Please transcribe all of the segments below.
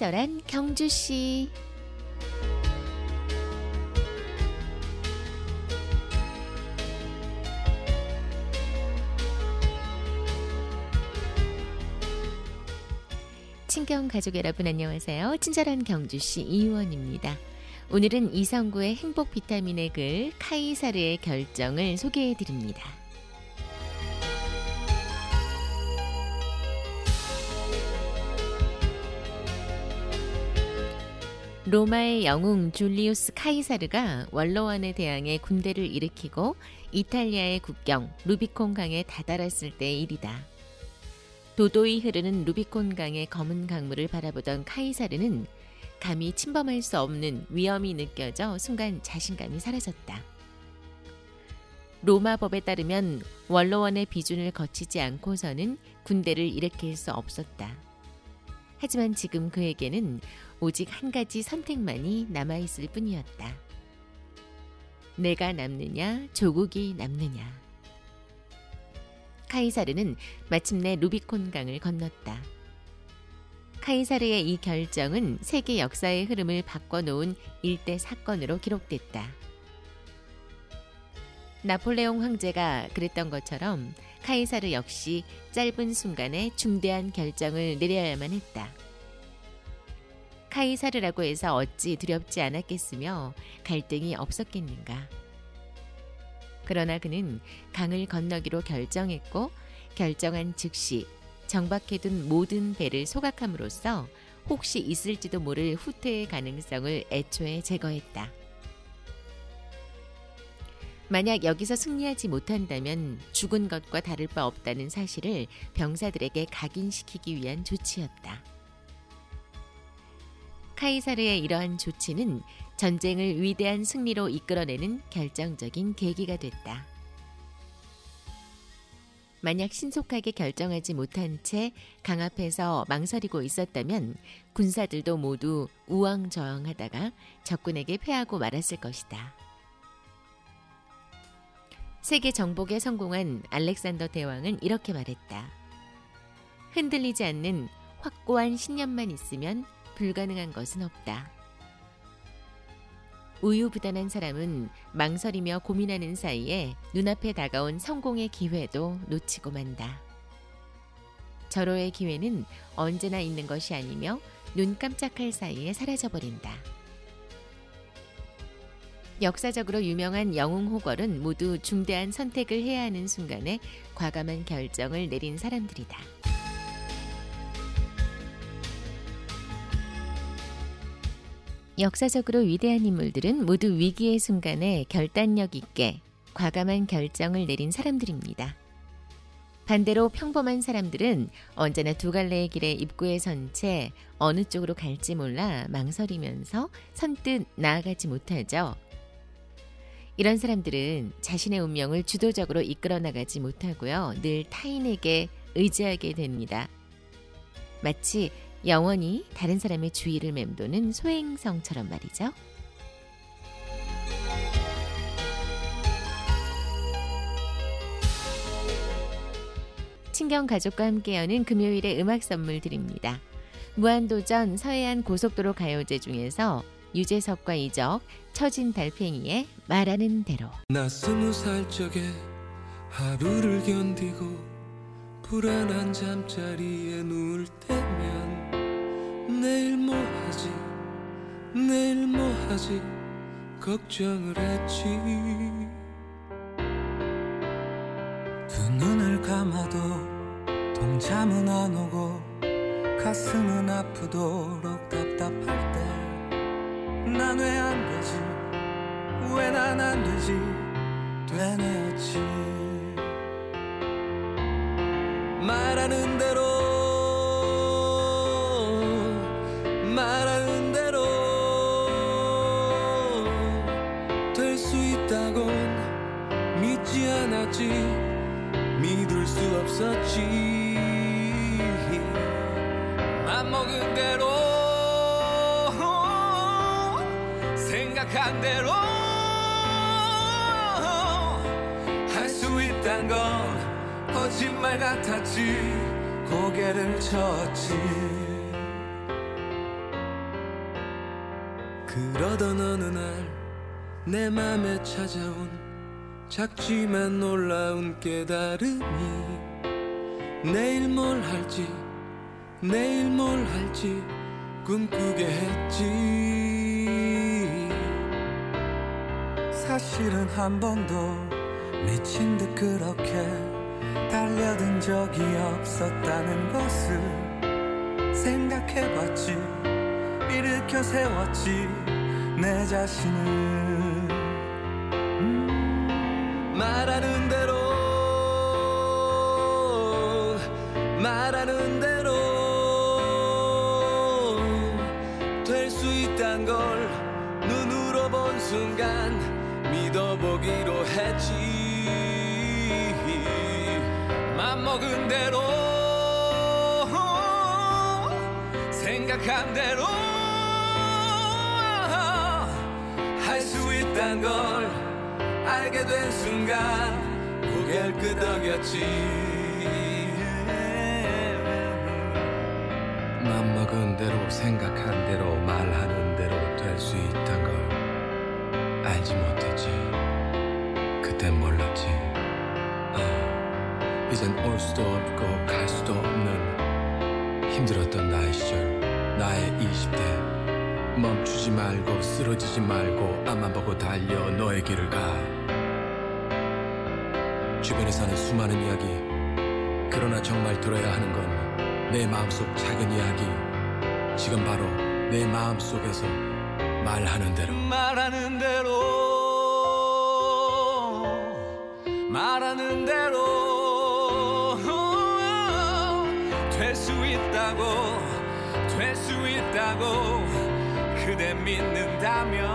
친절한 경주 씨. 친경 가족 여러분 안녕하세요. 친절한 경주시 이의원입니다. 오늘은 이성구의 행복 비타민의 글 카이사르의 결정을 소개해 드립니다. 로마의 영웅 줄리우스 카이사르가 원로원에 대항해 군대를 일으키고 이탈리아의 국경 루비콘 강에 다다랐을 때의 일이다. 도도히 흐르는 루비콘 강의 검은 강물을 바라보던 카이사르는 감히 침범할 수 없는 위험이 느껴져 순간 자신감이 사라졌다. 로마 법에 따르면 원로원의 비준을 거치지 않고서는 군대를 일으킬 수 없었다. 하지만 지금 그에게는 오직 한 가지 선택만이 남아있을 뿐이었다. 내가 남느냐, 조국이 남느냐. 카이사르는 마침내 루비콘 강을 건넜다. 카이사르의 이 결정은 세계 역사의 흐름을 바꿔놓은 일대 사건으로 기록됐다. 나폴레옹 황제가 그랬던 것처럼 카이사르 역시 짧은 순간에 중대한 결정을 내려야만 했다. 카이사르라고 해서 어찌 두렵지 않았겠으며 갈등이 없었겠는가. 그러나 그는 강을 건너기로 결정했고 결정한 즉시 정박해둔 모든 배를 소각함으로써 혹시 있을지도 모를 후퇴의 가능성을 애초에 제거했다. 만약 여기서 승리하지 못한다면 죽은 것과 다를 바 없다는 사실을 병사들에게 각인시키기 위한 조치였다. 카이사르의 이러한 조치는 전쟁을 위대한 승리로 이끌어내는 결정적인 계기가 됐다. 만약 신속하게 결정하지 못한 채 강 앞에서 망설이고 있었다면 군사들도 모두 우왕좌왕하다가 적군에게 패하고 말았을 것이다. 세계 정복에 성공한 알렉산더 대왕은 이렇게 말했다. 흔들리지 않는 확고한 신념만 있으면 불가능한 것은 없다. 우유부단한 사람은 망설이며 고민하는 사이에 눈앞에 다가온 성공의 기회도 놓치고 만다. 절호의 기회는 언제나 있는 것이 아니며 눈 깜짝할 사이에 사라져버린다. 역사적으로 유명한 영웅 호걸은 모두 중대한 선택을 해야 하는 순간에 과감한 결정을 내린 사람들이다. 역사적으로 위대한 인물들은 모두 위기의 순간에 결단력 있게 과감한 결정을 내린 사람들입니다. 반대로 평범한 사람들은 언제나 두 갈래의 길에 입구에 선 채 어느 쪽으로 갈지 몰라 망설이면서 선뜻 나아가지 못하죠. 이런 사람들은 자신의 운명을 주도적으로 이끌어 나가지 못하고요. 늘 타인에게 의지하게 됩니다. 마치 영원히 다른 사람의 주의를 맴도는 소행성처럼 말이죠. 친경 가족과 함께 여는 금요일의 음악 선물 드립니다. 무한도전 서해안 고속도로 가요제 중에서 유재석과 이적, 처진 달팽이의 말하는 대로 나 스무 살 적에 하루를 견디고 불안한 잠자리에 누울 때면 내일 뭐 하지? 내일 뭐 하지? 걱정을 했지. 두 눈을 감아도 동참은 안 오고 가슴은 아프도록 답답할 때 난 왜 안 되지? 왜 난 안 되지? 되뇌었지. 말하는 대로 말하는 대로 될 수 있다곤 믿지 않았지. 믿을 수 없었지. 맘먹은 대로 생각한 대로 할 수 있단 건 거짓말 같았지. 고개를 쳤지 그러던 어느 날 내 맘에 찾아온 작지만 놀라운 깨달음이 내일 뭘 할지 내일 뭘 할지 꿈꾸게 했지. 사실은 한 번도 미친 듯 그렇게 달려든 적이 없었다는 것을 생각해봤지 일으켜 세웠지 내 자신을 음. 말하는 대로 말하는 대로 될 수 있단 걸 눈으로 본 순간 믿어보기로 했지 맘먹은 대로 생각한 대로 있단 걸 알게 된 순간 고개를 끄덕였지. 맘먹은 대로 생각한 대로 말하는 대로 될 수 있단 걸 알지 못했지. 그땐 몰랐지. 아, 이젠 올 수도 없고 갈 수도 없는 힘들었던 나의 시절 나의 20대 멈추지 말고 쓰러지지 말고 앞만 보고 달려 너의 길을 가. 주변에 사는 수많은 이야기. 그러나 정말 들어야 하는 건 내 마음속 작은 이야기. 지금 바로 내 마음속에서 말하는 대로. 말하는 대로. 말하는 대로. 될 수 있다고 될 수 있다고 그대 믿는다면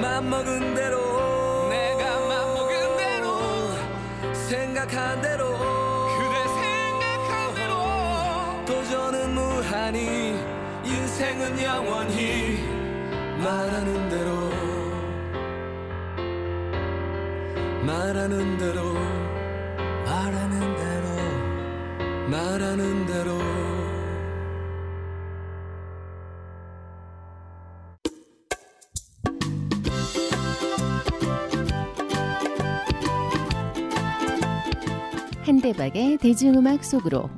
맘먹은 대로 내가 맘먹은 대로 생각한 대로 그대 생각한 대로. 도전은 무한히 인생은 영원히 말하는 대로 말하는 대로 말하는 대로 말하는 대로 한대박의 대중음악 속으로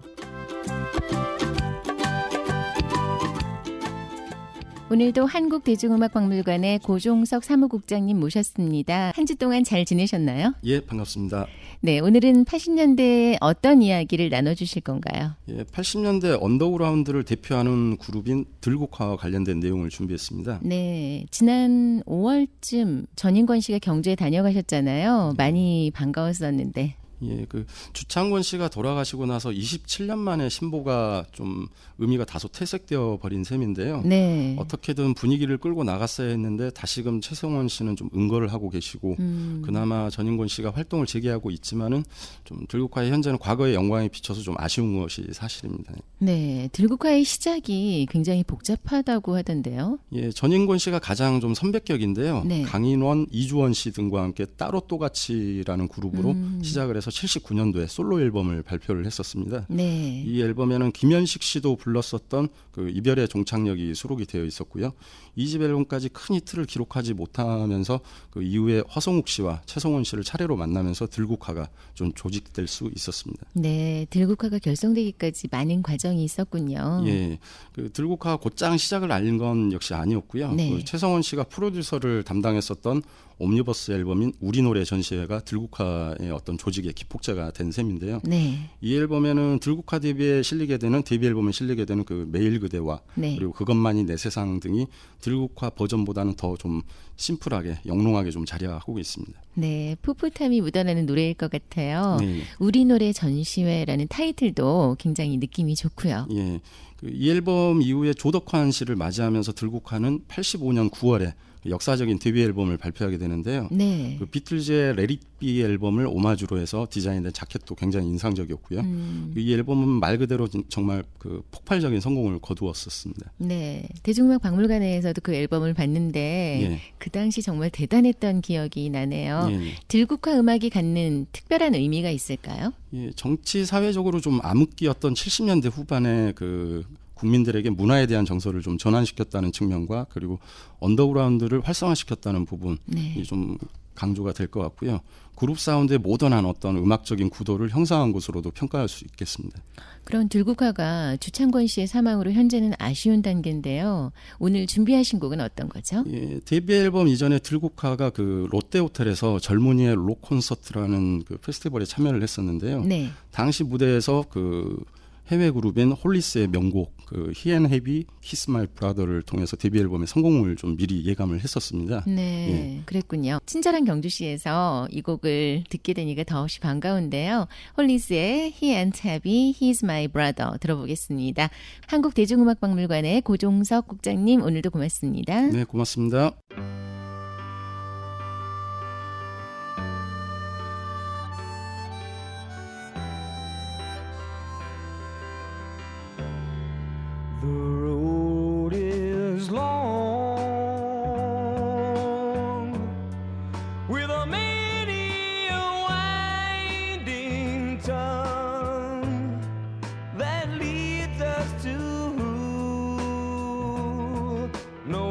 오늘도 한국대중음악박물관의 고종석 사무국장님 모셨습니다. 한 주 동안 잘 지내셨나요? 예, 반갑습니다. 네, 오늘은 80년대에 어떤 이야기를 나눠주실 건가요? 예, 80년대 언더그라운드를 대표하는 그룹인 들국화와 관련된 내용을 준비했습니다. 네, 지난 5월쯤 전인권 씨가 경주에 다녀가셨잖아요. 많이 반가웠었는데. 예, 그 주창권 씨가 돌아가시고 나서 27년 만에 신보가 좀 의미가 다소 퇴색되어 버린 셈인데요. 네. 어떻게든 분위기를 끌고 나갔어야 했는데 다시금 최성원 씨는 좀 응거를 하고 계시고 음. 그나마 전인권 씨가 활동을 재개하고 있지만은 좀 들국화의 현재는 과거의 영광에 비춰서 좀 아쉬운 것이 사실입니다. 네, 들국화의 시작이 굉장히 복잡하다고 하던데요. 예, 전인권 씨가 가장 좀 선배격인데요. 네. 강인원, 이주원 씨 등과 함께 따로 또같이라는 그룹으로 음. 시작을 해서 79년도에 솔로 앨범을 발표를 했었습니다. 네. 이 앨범에는 김현식 씨도 불렀었던 그 이별의 종착역이 수록이 되어 있었고요. 이 집 앨범까지 큰 히트를 기록하지 못하면서 그 이후에 화성욱 씨와 최성원 씨를 차례로 만나면서 들국화가 좀 조직될 수 있었습니다. 네, 들국화가 결성되기까지 많은 과정이 있었군요. 예, 그 들국화 곧장 시작을 알린 건 역시 아니었고요. 네. 그 최성원 씨가 프로듀서를 담당했었던 옴니버스 앨범인 우리 노래 전시회가 들국화의 어떤 조직의 기폭제가 된 셈인데요. 네. 이 앨범에는 들국화 데뷔에 실리게 되는 데뷔 앨범에 실리게 되는 그 매일 그대와 네. 그리고 그것만이 내 세상 등이 들국화 버전보다는 더 좀 심플하게 영롱하게 좀 자리하고 있습니다. 네, 풋풋함이 묻어나는 노래일 것 같아요. 네. 우리 노래 전시회라는 타이틀도 굉장히 느낌이 좋고요. 예. 그이 앨범 이후에 조덕환 씨를 맞이하면서 들국화는 85년 9월에 역사적인 데뷔 앨범을 발표하게 되는데요. 네. 그 비틀즈의 레릿비 앨범을 오마주로 해서 디자인된 자켓도 굉장히 인상적이었고요. 음, 이 앨범은 말 그대로 진- 정말 그 폭발적인 성공을 거두었었습니다. 네. 대중음악 박물관에서도 그 앨범을 봤는데 예. 그 당시 정말 대단했던 기억이 나네요. 예, 예. 들국화 음악이 갖는 특별한 의미가 있을까요? 예, 정치 사회적으로 좀 암흑기였던 70년대 후반에 그 국민들에게 문화에 대한 정서를 좀 전환시켰다는 측면과 그리고 언더그라운드를 활성화시켰다는 부분이 네. 좀 강조가 될 것 같고요. 그룹 사운드의 모던한 어떤 음악적인 구도를 형성한 것으로도 평가할 수 있겠습니다. 그런 들국화가 주찬권 씨의 사망으로 현재는 아쉬운 단계인데요. 오늘 준비하신 곡은 어떤 거죠? 예, 데뷔 앨범 이전에 들국화가 그 롯데 호텔에서 젊은이의 록 콘서트라는 그 페스티벌에 참여를 했었는데요. 네. 당시 무대에서 그 해외 그룹인 홀리스의 명곡 그 He Ain't Heavy, He's My Brother를 통해서 데뷔 앨범의 성공을 좀 미리 예감을 했었습니다. 네, 그랬군요. 친절한 경주씨에서 이 곡을 듣게 되니까 더없이 반가운데요. 홀리스의 He's My Brother 들어보겠습니다. 한국대중음악박물관의 고종석 국장님 오늘도 고맙습니다. 네, 고맙습니다.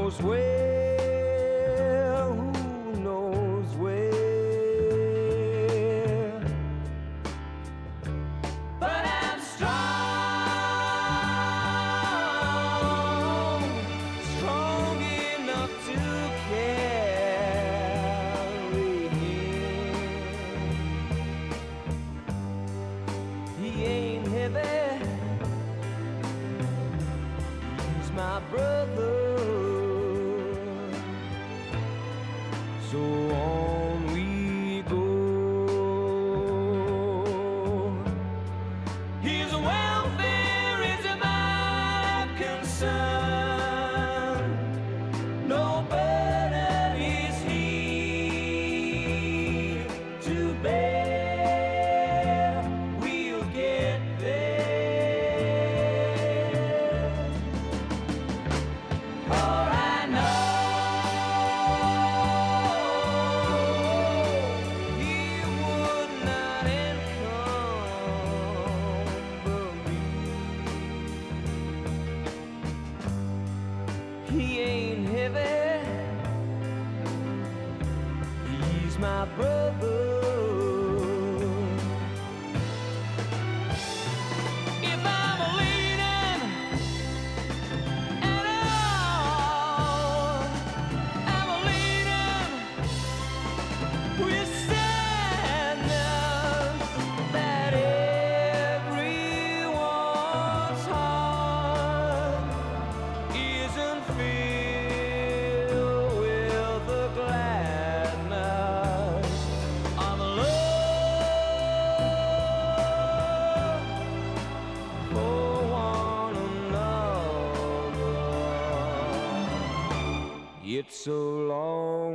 Knows where, who knows where. But I'm strong, strong enough to carry him. He ain't heavy, he's my brother. so long.